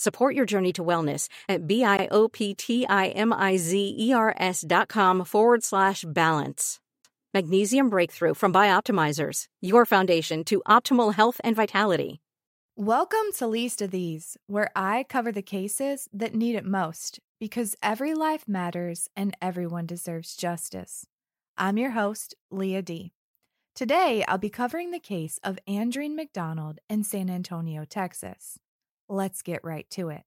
Support your journey to wellness at B-I-O-P-T-I-M-I-Z-E-R-S dot com forward slash balance. Magnesium Breakthrough from Bioptimizers, your foundation to optimal health and vitality. Welcome to Least of These, where I cover the cases that need it most because every life matters and everyone deserves justice. I'm your host, Leah D. Today, I'll be covering the case of Andreen McDonald in San Antonio, Texas. Let's get right to it.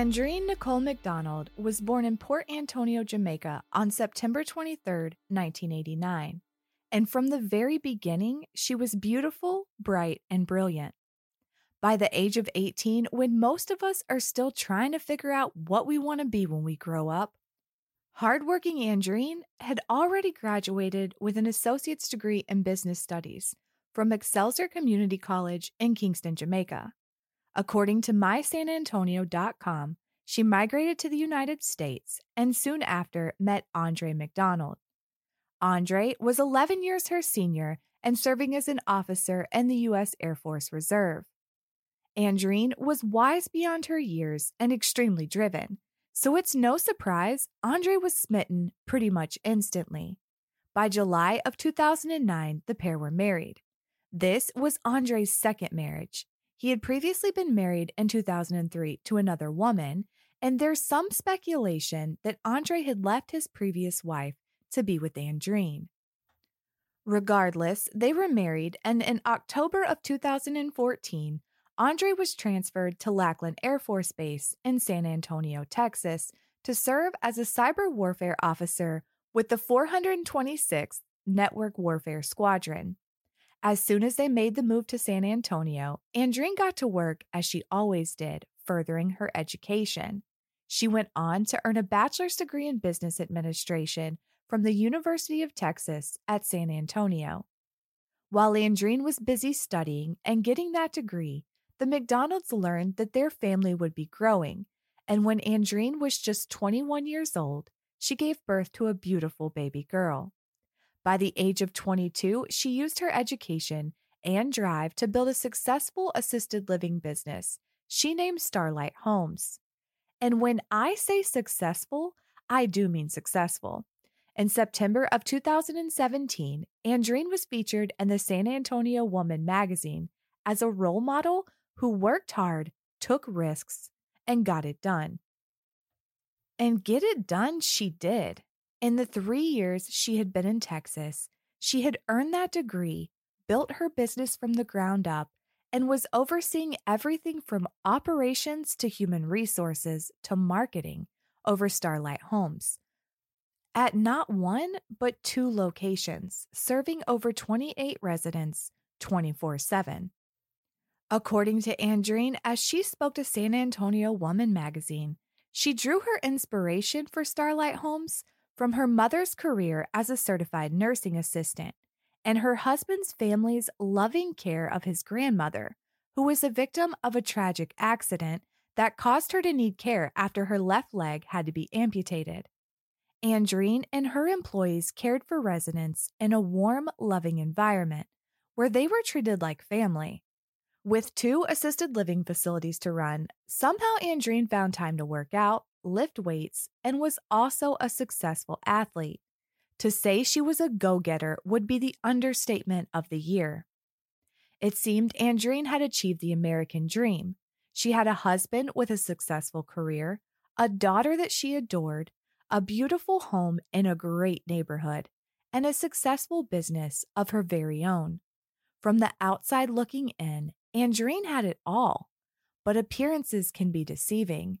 Andreen Nicole McDonald was born in Port Antonio, Jamaica on September 23, 1989. And from the very beginning, she was beautiful, bright, and brilliant. By the age of 18, when most of us are still trying to figure out what we want to be when we grow up, hardworking Andreen had already graduated with an associate's degree in business studies from Excelsior Community College in Kingston, Jamaica. According to mysanantonio.com, she migrated to the United States and soon after met Andre McDonald. Andre was 11 years her senior and serving as an officer in the U.S. Air Force Reserve. Andreen was wise beyond her years and extremely driven, so it's no surprise Andre was smitten pretty much instantly. By July of 2009, the pair were married. This was Andre's second marriage, he had previously been married in 2003 to another woman, and there's some speculation that Andre had left his previous wife to be with Andreen. Regardless, they were married, and in October of 2014, Andre was transferred to Lackland Air Force Base in San Antonio, Texas, to serve as a cyber warfare officer with the 426th Network Warfare Squadron. As soon as they made the move to San Antonio, Andreen got to work as she always did, furthering her education. She went on to earn a bachelor's degree in business administration from the University of Texas at San Antonio. While Andreen was busy studying and getting that degree, the McDonalds learned that their family would be growing, and when Andreen was just 21 years old, she gave birth to a beautiful baby girl. By the age of 22, she used her education and drive to build a successful assisted living business she named Starlight Homes. And when I say successful, I do mean successful. In September of 2017, Andreen was featured in the San Antonio Woman magazine as a role model who worked hard, took risks, and got it done. And get it done, she did. In the three years she had been in Texas, she had earned that degree, built her business from the ground up, and was overseeing everything from operations to human resources to marketing over Starlight Homes. At not one, but two locations, serving over 28 residents 24 7. According to Andreen, as she spoke to San Antonio Woman magazine, she drew her inspiration for Starlight Homes from her mother's career as a certified nursing assistant and her husband's family's loving care of his grandmother, who was a victim of a tragic accident that caused her to need care after her left leg had to be amputated. Andreen and her employees cared for residents in a warm, loving environment where they were treated like family. With two assisted living facilities to run, somehow Andreen found time to work out, lift weights, and was also a successful athlete. To say she was a go getter would be the understatement of the year. It seemed Andreen had achieved the American dream. She had a husband with a successful career, a daughter that she adored, a beautiful home in a great neighborhood, and a successful business of her very own. From the outside looking in, Andreen had it all. But appearances can be deceiving.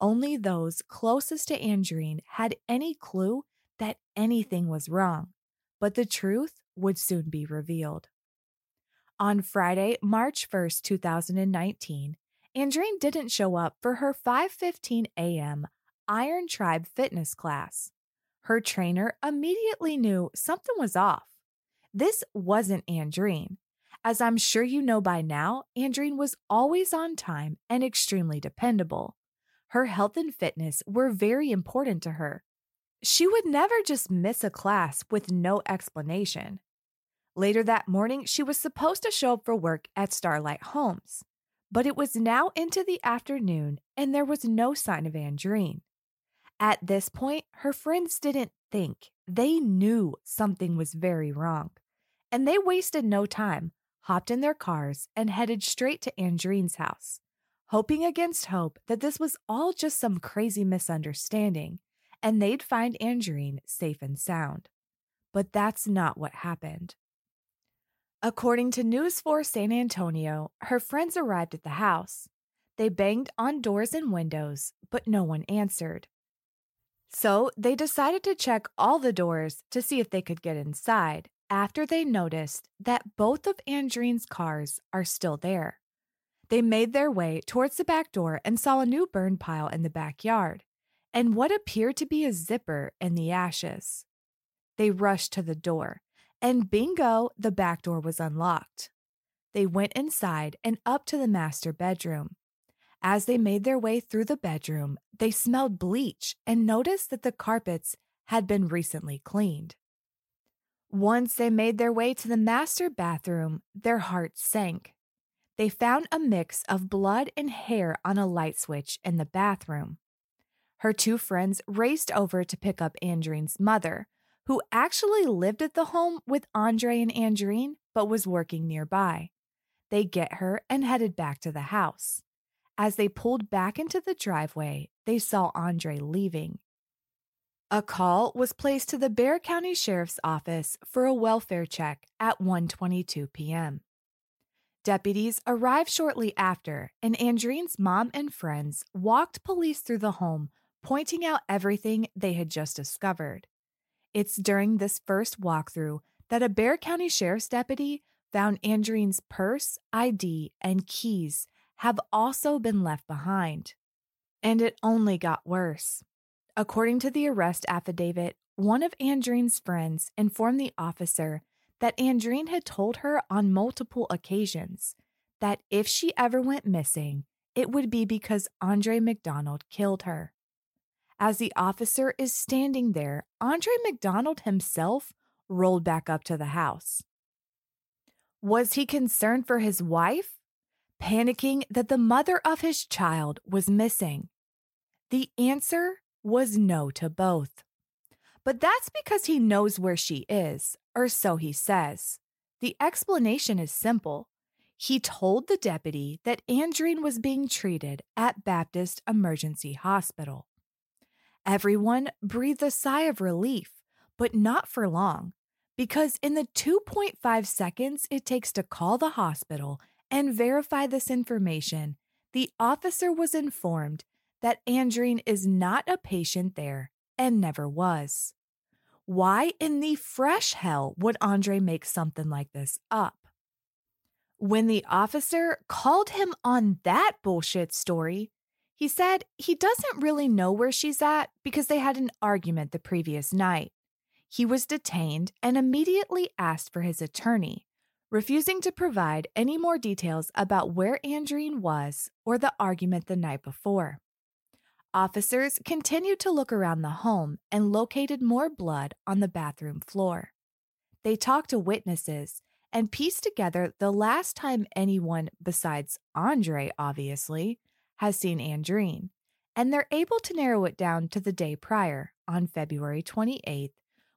Only those closest to Andreen had any clue that anything was wrong, but the truth would soon be revealed. On Friday, March 1st, 2019, Andreen didn't show up for her 5:15 a.m. Iron Tribe fitness class. Her trainer immediately knew something was off. This wasn't Andreen. As I'm sure you know by now, Andreen was always on time and extremely dependable. Her health and fitness were very important to her. She would never just miss a class with no explanation. Later that morning, she was supposed to show up for work at Starlight Homes, but it was now into the afternoon and there was no sign of Andreen. At this point, her friends didn't think, they knew something was very wrong. And they wasted no time, hopped in their cars, and headed straight to Andreen's house, hoping against hope that this was all just some crazy misunderstanding and they'd find Andreen safe and sound. But that's not what happened. According to News 4 San Antonio, her friends arrived at the house. They banged on doors and windows, but no one answered. So they decided to check all the doors to see if they could get inside after they noticed that both of Andreen's cars are still there. They made their way towards the back door and saw a new burn pile in the backyard and what appeared to be a zipper in the ashes. They rushed to the door and bingo, the back door was unlocked. They went inside and up to the master bedroom. As they made their way through the bedroom, they smelled bleach and noticed that the carpets had been recently cleaned. Once they made their way to the master bathroom, their hearts sank. They found a mix of blood and hair on a light switch in the bathroom. Her two friends raced over to pick up Andreen's mother, who actually lived at the home with Andre and Andreen, but was working nearby. They get her and headed back to the house. As they pulled back into the driveway, they saw Andre leaving. A call was placed to the Bexar County Sheriff's Office for a welfare check at 1:22 p.m. Deputies arrived shortly after, and Andreen's mom and friends walked police through the home, pointing out everything they had just discovered. It's during this first walkthrough that a Bexar County Sheriff's deputy found Andreen's purse, ID, and keys have also been left behind. And it only got worse. According to the arrest affidavit, one of Andreen's friends informed the officer that Andreen had told her on multiple occasions that if she ever went missing, it would be because Andre McDonald killed her. As the officer is standing there, Andre McDonald himself rolled back up to the house. Was he concerned for his wife? Panicking that the mother of his child was missing? The answer was no to both. But that's because he knows where she is, or so he says. The explanation is simple. He told the deputy that Andreen was being treated at Baptist Emergency Hospital. Everyone breathed a sigh of relief, but not for long, because in the 2.5 seconds it takes to call the hospital and verify this information, the officer was informed that Andreen is not a patient there and never was. Why in the fresh hell would Andre make something like this up? When the officer called him on that bullshit story, he said he doesn't really know where she's at because they had an argument the previous night. He was detained and immediately asked for his attorney, refusing to provide any more details about where Andreen was or the argument the night before. Officers continued to look around the home and located more blood on the bathroom floor. They talked to witnesses and pieced together the last time anyone besides Andre, obviously, has seen Andreen, and they're able to narrow it down to the day prior, on February 28th,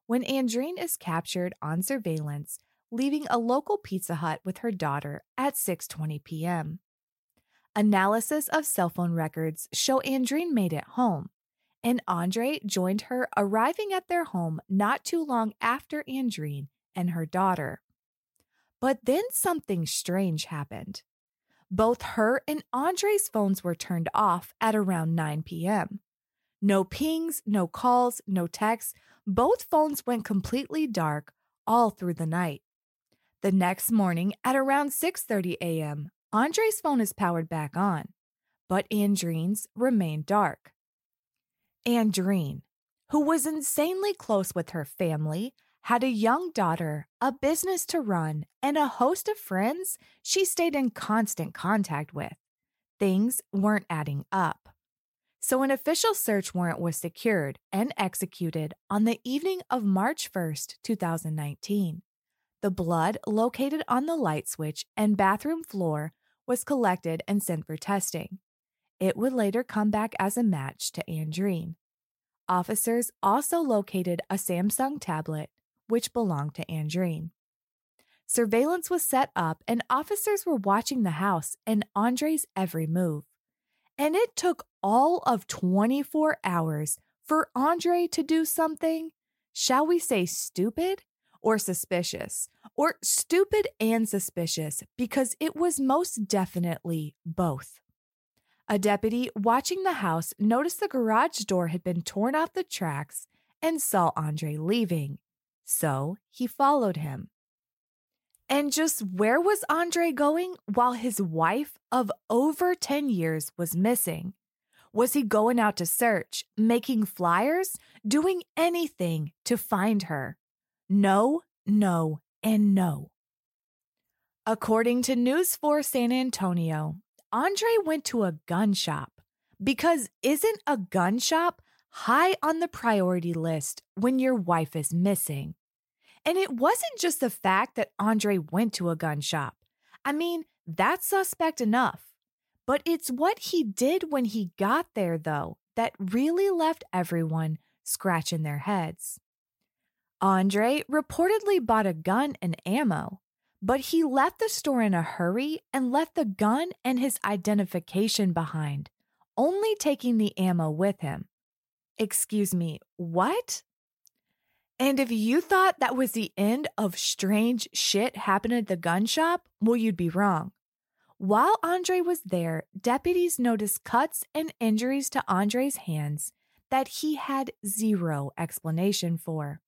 when Andreen is captured on surveillance leaving a local Pizza Hut with her daughter at 6:20 p.m. Analysis of cell phone records show Andreen made it home, and Andre joined her arriving at their home not too long after Andreen and her daughter. But then something strange happened. Both her and Andre's phones were turned off at around 9 p.m. No pings, no calls, no texts. Both phones went completely dark all through the night. The next morning at around 6:30 a.m., Andre's phone is powered back on, but Andreen's remained dark. Andreen, who was insanely close with her family, had a young daughter, a business to run, and a host of friends she stayed in constant contact with. Things weren't adding up. So, an official search warrant was secured and executed on the evening of March 1st, 2019. The blood located on the light switch and bathroom floor was collected and sent for testing. It would later come back as a match to Andreen. Officers also located a Samsung tablet, which belonged to Andreen. Surveillance was set up, and officers were watching the house and Andre's every move. And it took all of 24 hours for Andre to do something, shall we say, stupid or suspicious, or stupid and suspicious, because it was most definitely both. A deputy watching the house noticed the garage door had been torn off the tracks and saw Andre leaving, so he followed him. And just where was Andre going while his wife of over 10 years was missing? Was he going out to search, making flyers, doing anything to find her? No, no, and no. According to News 4 San Antonio, Andre went to a gun shop because isn't a gun shop high on the priority list when your wife is missing? And it wasn't just the fact that Andre went to a gun shop. I mean, that's suspect enough. But it's what he did when he got there, though, that really left everyone scratching their heads. Andre reportedly bought a gun and ammo, but he left the store in a hurry and left the gun and his identification behind, only taking the ammo with him. Excuse me, what? And if you thought that was the end of strange shit happening at the gun shop, well, you'd be wrong. While Andre was there, deputies noticed cuts and injuries to Andre's hands that he had zero explanation for.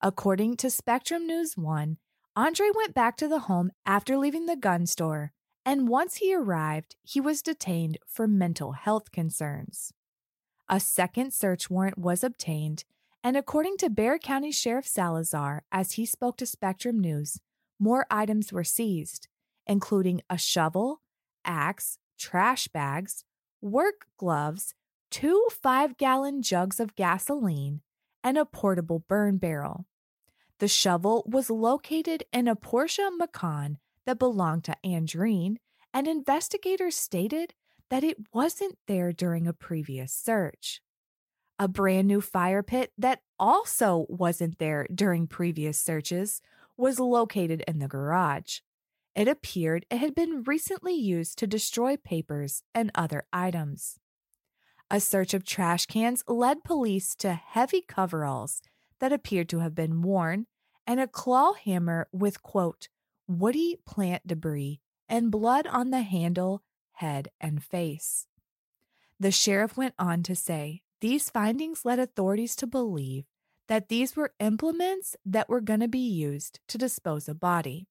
According to Spectrum News 1, Andre went back to the home after leaving the gun store, and once he arrived, he was detained for mental health concerns. A second search warrant was obtained, and according to Bexar County Sheriff Salazar, as he spoke to Spectrum News, more items were seized, including a shovel, axe, trash bags, work gloves, two five gallon jugs of gasoline, and a portable burn barrel. The shovel was located in a Porsche Macan that belonged to Andreen, and investigators stated that it wasn't there during a previous search. A brand new fire pit that also wasn't there during previous searches was located in the garage. It appeared it had been recently used to destroy papers and other items. A search of trash cans led police to heavy coveralls that appeared to have been worn and a claw hammer with, quote, woody plant debris and blood on the handle, head, and face. The sheriff went on to say these findings led authorities to believe that these were implements that were going to be used to dispose a body.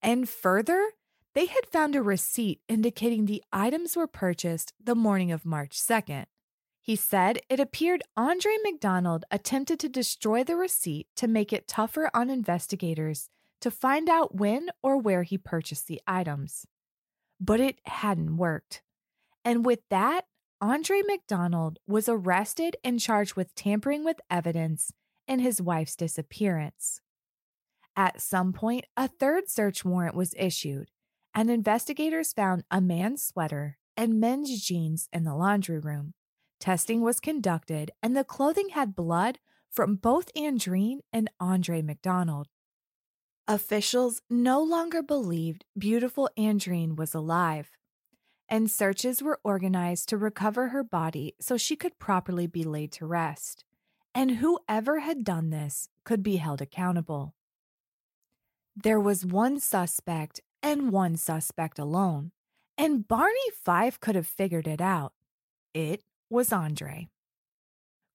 And further, they had found a receipt indicating the items were purchased the morning of March 2nd. He said it appeared Andre McDonald attempted to destroy the receipt to make it tougher on investigators to find out when or where he purchased the items. But it hadn't worked. And with that, Andre McDonald was arrested and charged with tampering with evidence in his wife's disappearance. At some point, a third search warrant was issued, and investigators found a man's sweater and men's jeans in the laundry room. Testing was conducted, and the clothing had blood from both Andreen and Andre McDonald. Officials no longer believed beautiful Andreen was alive, and searches were organized to recover her body so she could properly be laid to rest, and whoever had done this could be held accountable. There was one suspect and one suspect alone, and Barney Fife could have figured it out. It was Andre.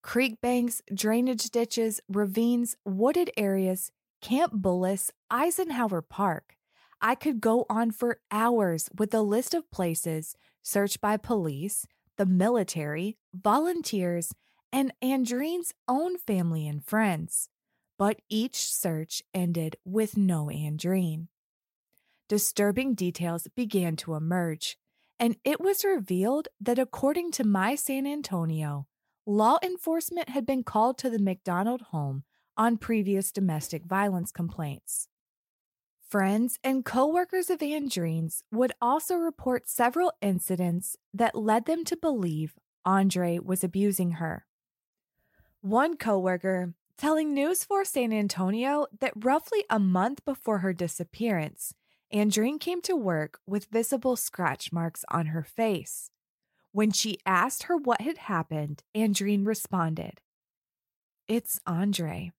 Creek banks, drainage ditches, ravines, wooded areas, Camp Bullis, Eisenhower Park. I could go on for hours with a list of places searched by police, the military, volunteers, and Andreen's own family and friends but each search ended with no Andreen. Disturbing details began to emerge, and it was revealed that according to My San Antonio, law enforcement had been called to the McDonald home on previous domestic violence complaints. Friends and coworkers of Andreen's would also report several incidents that led them to believe Andre was abusing her. One coworker telling News for San Antonio that roughly a month before her disappearance, Andreen came to work with visible scratch marks on her face. When she asked her what had happened, Andreen responded, It's Andre.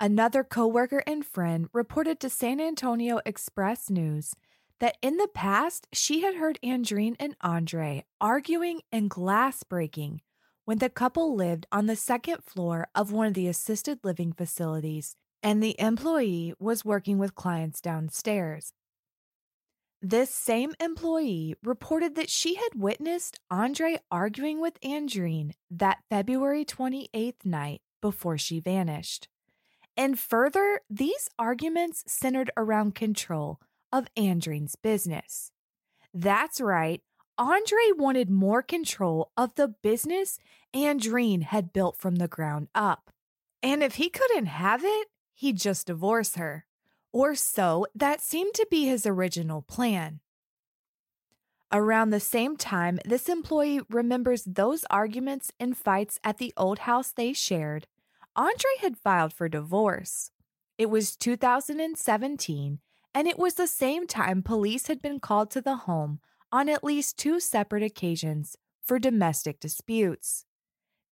Another coworker and friend reported to San Antonio Express News that in the past she had heard Andreen and Andre arguing and glass breaking when the couple lived on the second floor of one of the assisted living facilities and the employee was working with clients downstairs. This same employee reported that she had witnessed Andre arguing with Andreen that February 28th night before she vanished. And further, these arguments centered around control of Andreen's business. That's right, Andre wanted more control of the business Andreen had built from the ground up. And if he couldn't have it, he'd just divorce her. Or so that seemed to be his original plan. Around the same time, this employee remembers those arguments and fights at the old house they shared. Andre had filed for divorce. It was 2017, and it was the same time police had been called to the home on at least two separate occasions for domestic disputes.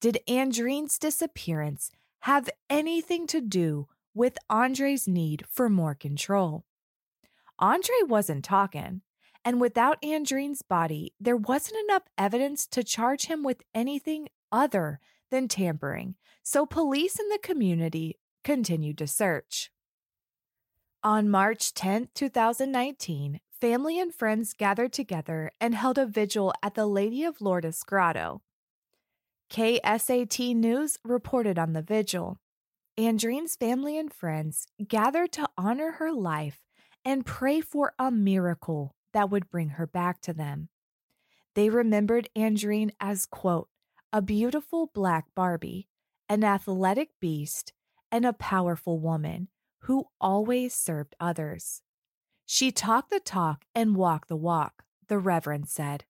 Did Andreen's disappearance have anything to do with Andre's need for more control? Andre wasn't talking, and without Andreen's body, there wasn't enough evidence to charge him with anything other than tampering, so police in the community continued to search. On March 10, 2019, family and friends gathered together and held a vigil at the Lady of Lourdes Grotto. KSAT News reported on the vigil. Andreen's family and friends gathered to honor her life and pray for a miracle that would bring her back to them. They remembered Andreen as, quote, a beautiful black Barbie, an athletic beast, and a powerful woman who always served others. She talked the talk and walked the walk, the Reverend said.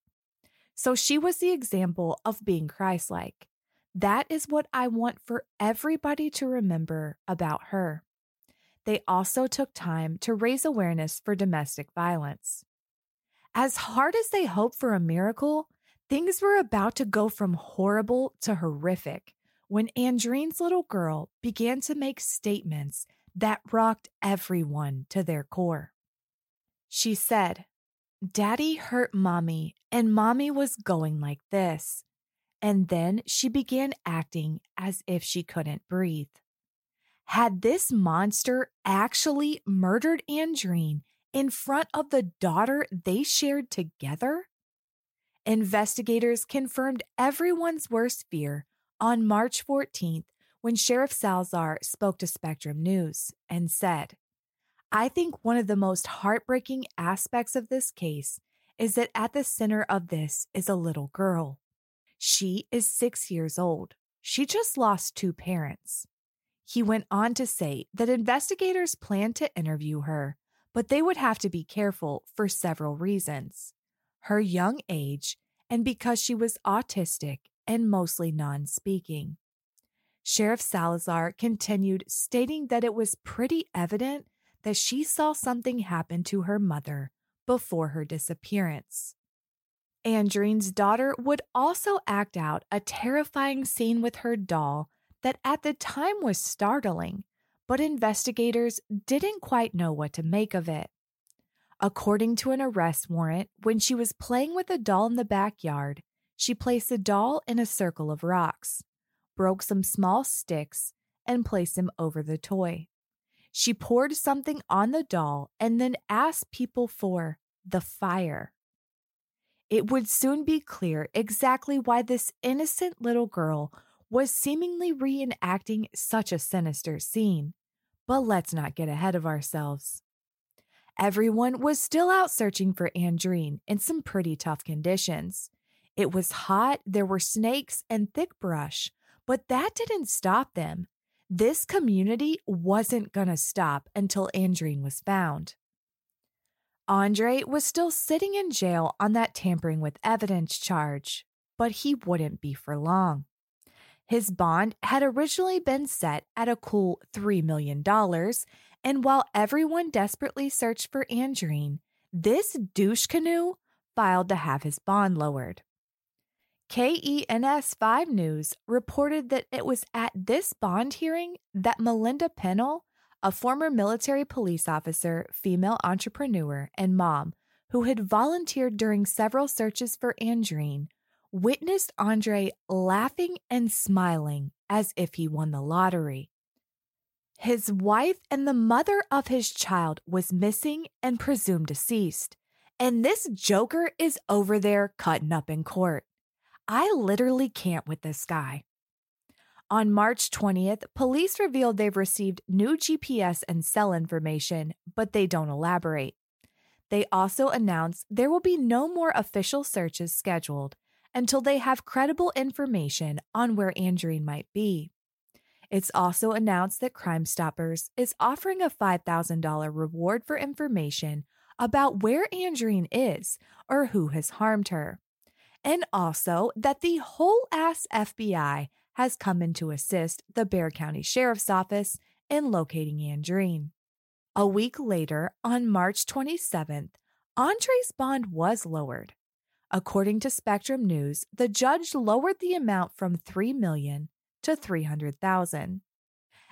So she was the example of being Christ like. That is what I want for everybody to remember about her. They also took time to raise awareness for domestic violence. As hard as they hoped for a miracle, things were about to go from horrible to horrific when Andreen's little girl began to make statements that rocked everyone to their core. She said, Daddy hurt mommy, and mommy was going like this. And then she began acting as if she couldn't breathe. Had this monster actually murdered Andreen in front of the daughter they shared together? Investigators confirmed everyone's worst fear on March 14th when Sheriff Salazar spoke to Spectrum News and said, I think one of the most heartbreaking aspects of this case is that at the center of this is a little girl. She is six years old. She just lost two parents. He went on to say that investigators plan to interview her, but they would have to be careful for several reasons her young age, and because she was autistic and mostly non speaking. Sheriff Salazar continued, stating that it was pretty evident that she saw something happen to her mother before her disappearance. Andreen's daughter would also act out a terrifying scene with her doll that at the time was startling, but investigators didn't quite know what to make of it. According to an arrest warrant, when she was playing with a doll in the backyard, she placed the doll in a circle of rocks, broke some small sticks, and placed them over the toy. She poured something on the doll and then asked people for the fire. It would soon be clear exactly why this innocent little girl was seemingly reenacting such a sinister scene. But let's not get ahead of ourselves. Everyone was still out searching for Andreen in some pretty tough conditions. It was hot, there were snakes and thick brush, but that didn't stop them. This community wasn't going to stop until Andreen was found. Andre was still sitting in jail on that tampering with evidence charge, but he wouldn't be for long. His bond had originally been set at a cool $3 million, and while everyone desperately searched for Andreen, this douche canoe filed to have his bond lowered. KENS 5 News reported that it was at this bond hearing that Melinda Pennell, a former military police officer, female entrepreneur, and mom who had volunteered during several searches for Andreen, witnessed Andre laughing and smiling as if he won the lottery. His wife and the mother of his child was missing and presumed deceased, and this joker is over there cutting up in court. I literally can't with this guy. On March 20th, police revealed they've received new GPS and cell information, but they don't elaborate. They also announced there will be no more official searches scheduled until they have credible information on where Andreen might be. It's also announced that Crime Stoppers is offering a $5,000 reward for information about where Andreen is or who has harmed her. And also that the whole ass FBI has come in to assist the Bexar County Sheriff's Office in locating Andreen. A week later, on March 27th, Andre's bond was lowered. According to Spectrum News, the judge lowered the amount from 3 million to 300,000.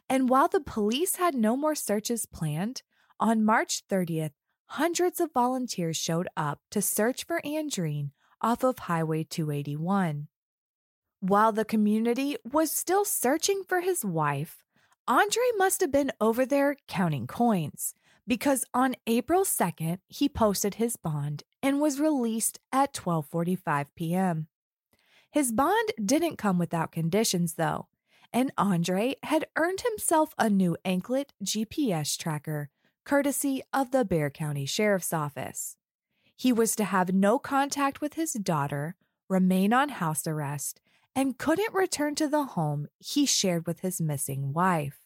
And while the police had no more searches planned, on March 30th, hundreds of volunteers showed up to search for Andreen off of Highway 281. While the community was still searching for his wife, Andre must have been over there counting coins because on April 2nd, he posted his bond and was released at 12:45 p.m. His bond didn't come without conditions though, and Andre had earned himself a new anklet GPS tracker courtesy of the Bexar County Sheriff's Office. He was to have no contact with his daughter, remain on house arrest, and couldn't return to the home he shared with his missing wife.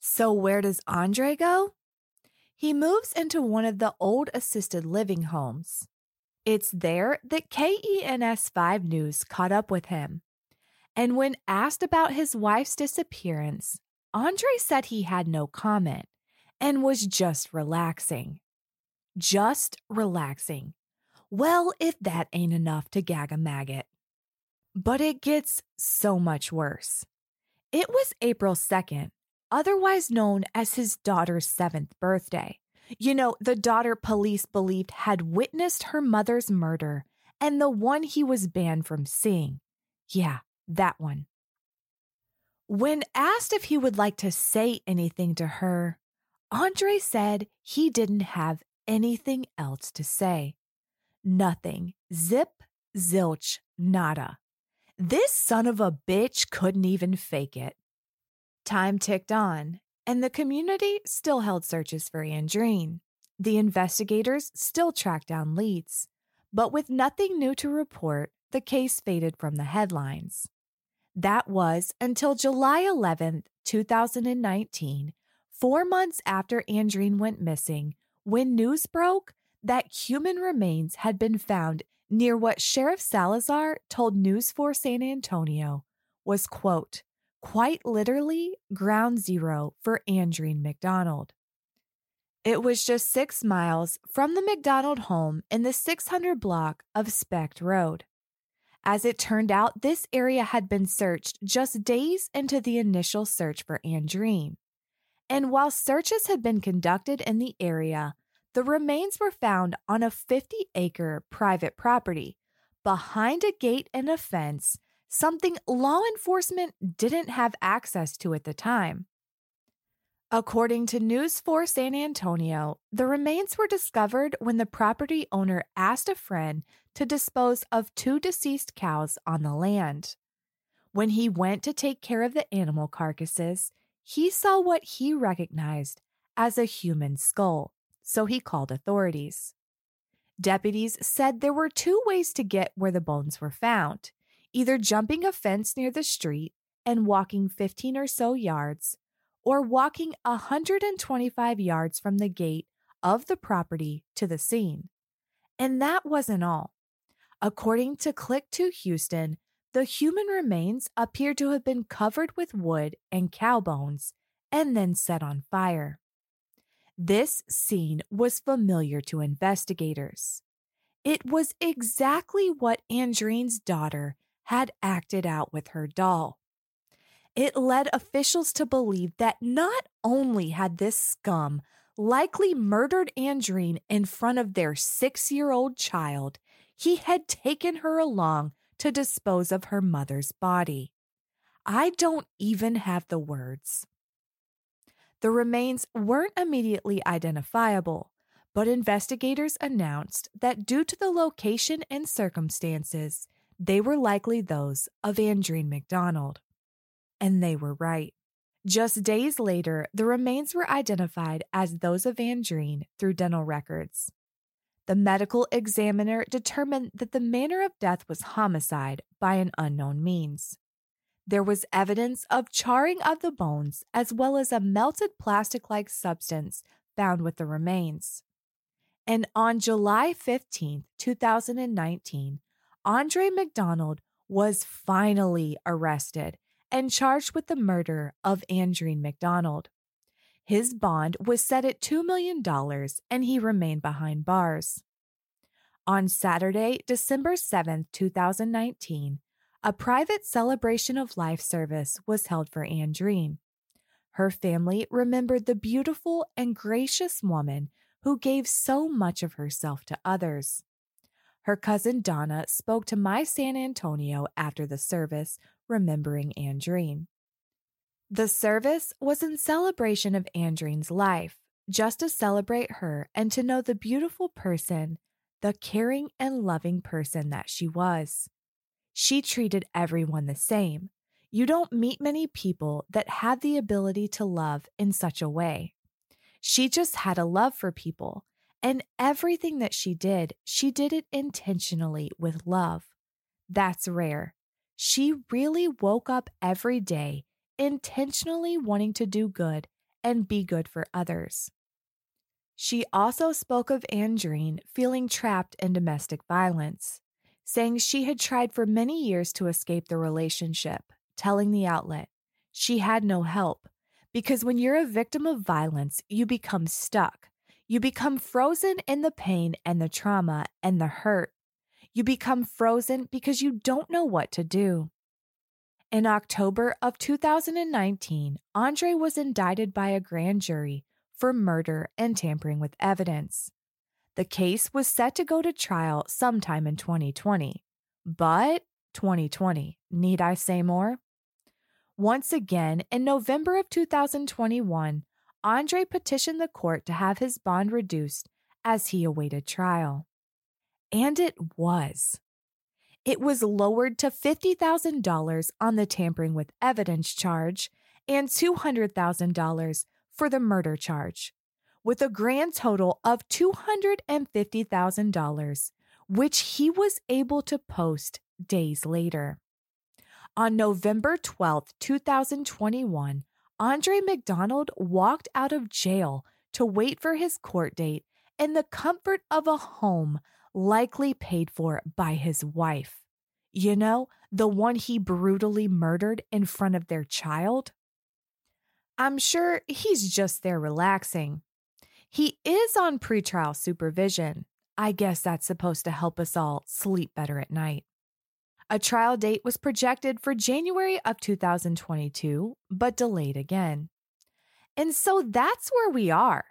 So, where does Andre go? He moves into one of the old assisted living homes. It's there that KENS 5 News caught up with him. And when asked about his wife's disappearance, Andre said he had no comment and was just relaxing. Just relaxing. Well, if that ain't enough to gag a maggot. But it gets so much worse. It was April 2nd, otherwise known as his daughter's seventh birthday. You know, the daughter police believed had witnessed her mother's murder and the one he was banned from seeing. Yeah, that one. When asked if he would like to say anything to her, Andre said he didn't have anything else to say. Nothing. Zip, zilch, nada. This son of a bitch couldn't even fake it. Time ticked on, and the community still held searches for Andreen. the investigators still tracked down leads, but with nothing new to report, the case faded from the headlines. That was until July 11, 2019, four months after Andreen went missing, when news broke that human remains had been found near what Sheriff Salazar told News 4 San Antonio was, quote, quite literally ground zero for Andreen McDonald. It was just six miles from the McDonald home in the 600 block of Specht Road. As it turned out, this area had been searched just days into the initial search for Andreen. And while searches had been conducted in the area, the remains were found on a 50 acre private property behind a gate and a fence, something law enforcement didn't have access to at the time. According to News 4 San Antonio, the remains were discovered when the property owner asked a friend to dispose of two deceased cows on the land. When he went to take care of the animal carcasses, he saw what he recognized as a human skull, so he called authorities. Deputies said there were two ways to get where the bones were found either jumping a fence near the street and walking 15 or so yards, or walking 125 yards from the gate of the property to the scene. And that wasn't all. According to Click2Houston, the human remains appear to have been covered with wood and cow bones and then set on fire. This scene was familiar to investigators. It was exactly what Andreen's daughter had acted out with her doll. It led officials to believe that not only had this scum likely murdered Andreen in front of their six year old child, he had taken her along to dispose of her mother's body. I don't even have the words. The remains weren't immediately identifiable, but investigators announced that due to the location and circumstances, they were likely those of Andreen McDonald. And they were right. Just days later, the remains were identified as those of Andreen through dental records. The medical examiner determined that the manner of death was homicide by an unknown means. There was evidence of charring of the bones as well as a melted plastic like substance found with the remains. And on July 15, 2019, Andre McDonald was finally arrested and charged with the murder of Andreen McDonald. His bond was set at $2 million and he remained behind bars. On Saturday, December 7, 2019, a private celebration of life service was held for Andreen. Her family remembered the beautiful and gracious woman who gave so much of herself to others. Her cousin Donna spoke to My San Antonio after the service, remembering Andreen. The service was in celebration of Andreen's life, just to celebrate her and to know the beautiful person, the caring and loving person that she was. She treated everyone the same. You don't meet many people that have the ability to love in such a way. She just had a love for people, and everything that she did, she did it intentionally with love. That's rare. She really woke up every day intentionally wanting to do good and be good for others. She also spoke of Andreen feeling trapped in domestic violence, saying she had tried for many years to escape the relationship, telling the outlet she had no help because when you're a victim of violence, you become stuck you become frozen in the pain and the trauma and the hurt. You become frozen because you don't know what to do. In October of 2019, Andre was indicted by a grand jury for murder and tampering with evidence. The case was set to go to trial sometime in 2020. But 2020, need I say more? Once again, in November of 2021, Andre petitioned the court to have his bond reduced as he awaited trial. And it was. It was lowered to $50,000 on the tampering with evidence charge and $200,000 for the murder charge, with a grand total of $250,000, which he was able to post days later. On November 12, 2021, Andre McDonald walked out of jail to wait for his court date in the comfort of a home likely paid for by his wife. You know, the one he brutally murdered in front of their child? I'm sure he's just there relaxing. He is on pretrial supervision. I guess that's supposed to help us all sleep better at night. A trial date was projected for January of 2022, but delayed again. And so that's where we are.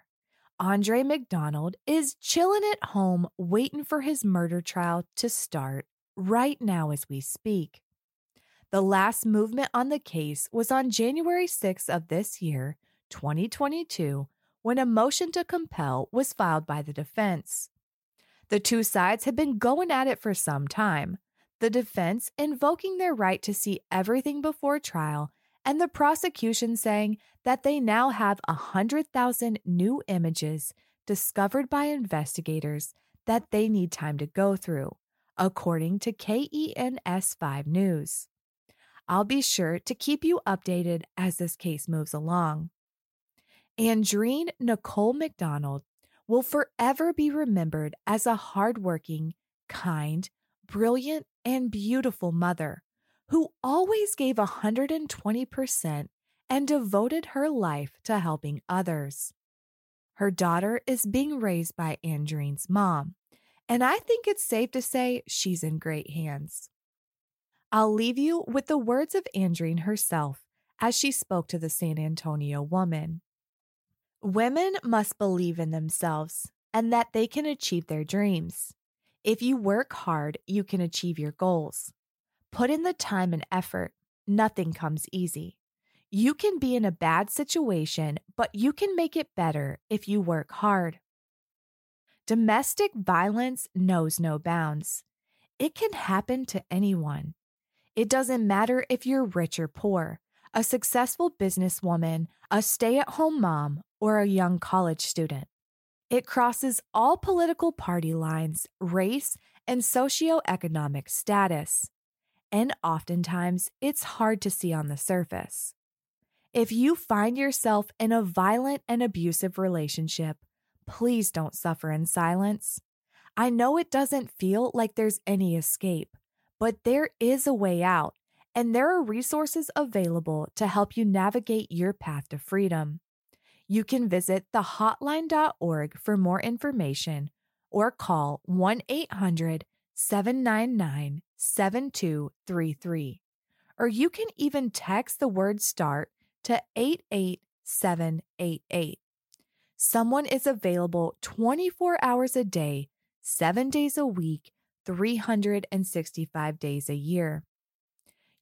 Andre McDonald is chilling at home, waiting for his murder trial to start right now as we speak. The last movement on the case was on January 6th of this year, 2022, when a motion to compel was filed by the defense. The two sides had been going at it for some time, the defense invoking their right to see everything before trial and the prosecution saying that they now have 100,000 new images discovered by investigators that they need time to go through, according to KENS 5 News. I'll be sure to keep you updated as this case moves along. Andreen Nicole McDonald will forever be remembered as a hardworking, kind, brilliant, and beautiful mother who always gave 120% and devoted her life to helping others. Her daughter is being raised by Andreen's mom, and I think it's safe to say she's in great hands. I'll leave you with the words of Andreen herself as she spoke to the San Antonio woman. Women must believe in themselves and that they can achieve their dreams. If you work hard, you can achieve your goals. Put in the time and effort. Nothing comes easy. You can be in a bad situation, but you can make it better if you work hard. Domestic violence knows no bounds. It can happen to anyone. It doesn't matter if you're rich or poor, a successful businesswoman, a stay at home mom, or a young college student. It crosses all political party lines, race, and socioeconomic status and oftentimes it's hard to see on the surface. If you find yourself in a violent and abusive relationship, please don't suffer in silence. I know it doesn't feel like there's any escape, but there is a way out, and there are resources available to help you navigate your path to freedom. You can visit thehotline.org for more information or call 1 800 799 7233. Or you can even text the word START to 88788. Someone is available 24 hours a day, 7 days a week, 365 days a year.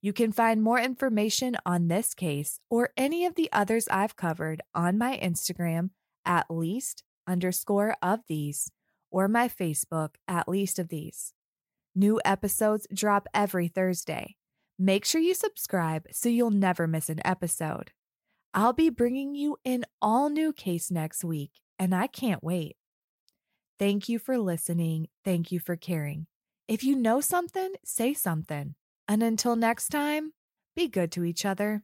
You can find more information on this case or any of the others I've covered on my Instagram at least underscore of these or my Facebook at least of these. New episodes drop every Thursday. Make sure you subscribe so you'll never miss an episode. I'll be bringing you an all new case next week, and I can't wait. Thank you for listening. Thank you for caring. If you know something, say something. And until next time, be good to each other.